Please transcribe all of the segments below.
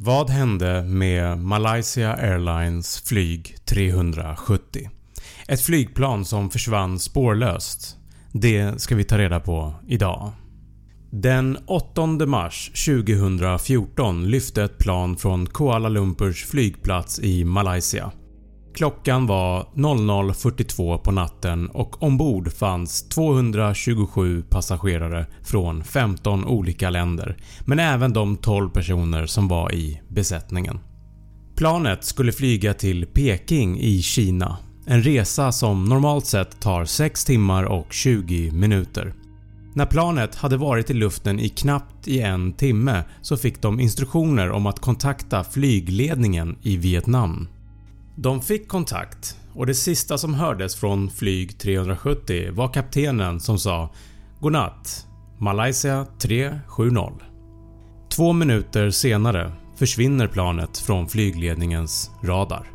Vad hände med Malaysia Airlines flyg 370? Ett flygplan som försvann spårlöst. Det ska vi ta reda på idag. Den 8 mars 2014 lyfte ett plan från Kuala Lumpurs flygplats i Malaysia. Klockan var 00.42 på natten och ombord fanns 227 passagerare från 15 olika länder men även de 12 personer som var i besättningen. Planet skulle flyga till Peking i Kina. En resa som normalt sett tar 6 timmar och 20 minuter. När planet hade varit i luften i knappt i en timme så fick de instruktioner om att kontakta flygledningen i Vietnam. De fick kontakt och det sista som hördes från flyg 370 var kaptenen som sa “Godnatt Malaysia 370”. Två minuter senare försvinner planet från flygledningens radar.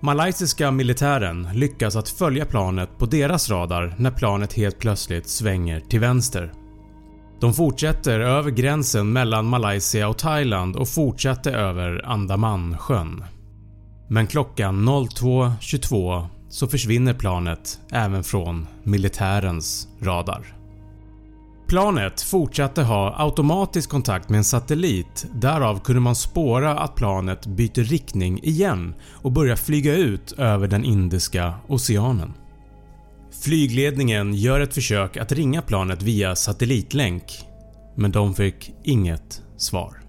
Malaysiska militären lyckas att följa planet på deras radar när planet helt plötsligt svänger till vänster. De fortsätter över gränsen mellan Malaysia och Thailand och fortsätter över Andamansjön. Men klockan 02.22 så försvinner planet även från militärens radar. Planet fortsatte ha automatisk kontakt med en satellit därav kunde man spåra att planet byter riktning igen och börjar flyga ut över den Indiska oceanen. Flygledningen gör ett försök att ringa planet via satellitlänk men de fick inget svar.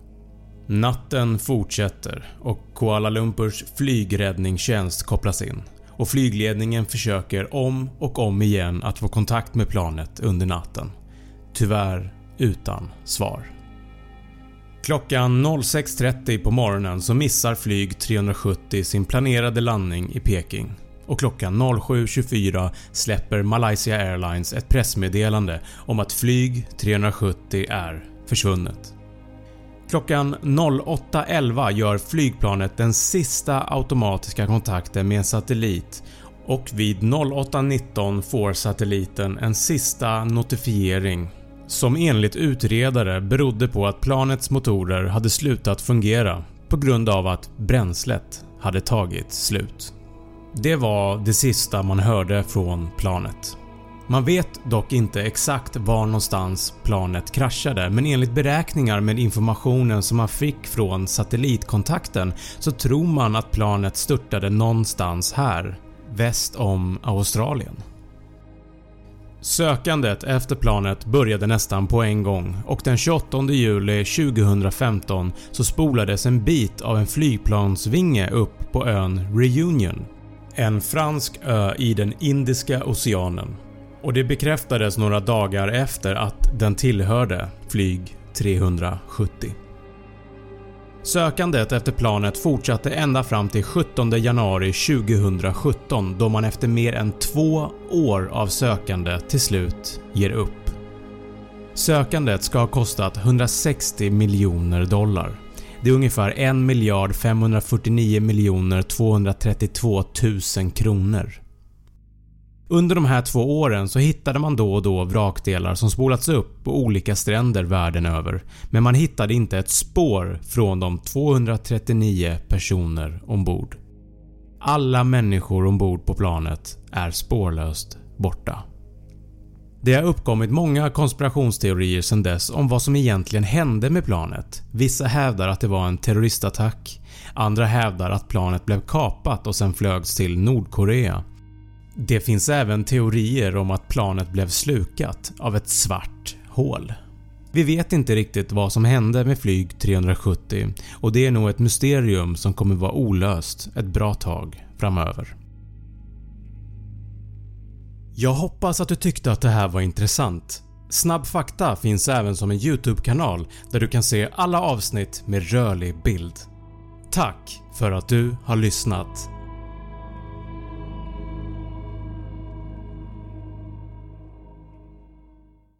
Natten fortsätter och Kuala Lumpurs flygräddningstjänst kopplas in och flygledningen försöker om och om igen att få kontakt med planet under natten. Tyvärr utan svar. Klockan 06.30 på morgonen så missar flyg 370 sin planerade landning i Peking och klockan 07.24 släpper Malaysia Airlines ett pressmeddelande om att flyg 370 är försvunnet. Klockan 08.11 gör flygplanet den sista automatiska kontakten med en satellit och vid 08.19 får satelliten en sista notifiering som enligt utredare berodde på att planets motorer hade slutat fungera på grund av att bränslet hade tagit slut. Det var det sista man hörde från planet. Man vet dock inte exakt var någonstans planet kraschade men enligt beräkningar med informationen som man fick från satellitkontakten så tror man att planet störtade någonstans här, väst om Australien. Sökandet efter planet började nästan på en gång och den 28 juli 2015 så spolades en bit av en flygplansvinge upp på ön Reunion. En fransk ö i den Indiska oceanen och det bekräftades några dagar efter att den tillhörde flyg 370. Sökandet efter planet fortsatte ända fram till 17 januari 2017 då man efter mer än två år av sökande till slut ger upp. Sökandet ska ha kostat 160 miljoner dollar. Det är ungefär 1 miljard 549 miljoner 232 000 kronor. Under de här två åren så hittade man då och då vrakdelar som spolats upp på olika stränder världen över men man hittade inte ett spår från de 239 personer ombord. Alla människor ombord på planet är spårlöst borta. Det har uppkommit många konspirationsteorier sedan dess om vad som egentligen hände med planet. Vissa hävdar att det var en terroristattack, andra hävdar att planet blev kapat och sen flögs till Nordkorea det finns även teorier om att planet blev slukat av ett svart hål. Vi vet inte riktigt vad som hände med flyg 370 och det är nog ett mysterium som kommer vara olöst ett bra tag framöver. Jag hoppas att du tyckte att det här var intressant. Snabb fakta finns även som en YouTube-kanal där du kan se alla avsnitt med rörlig bild. Tack för att du har lyssnat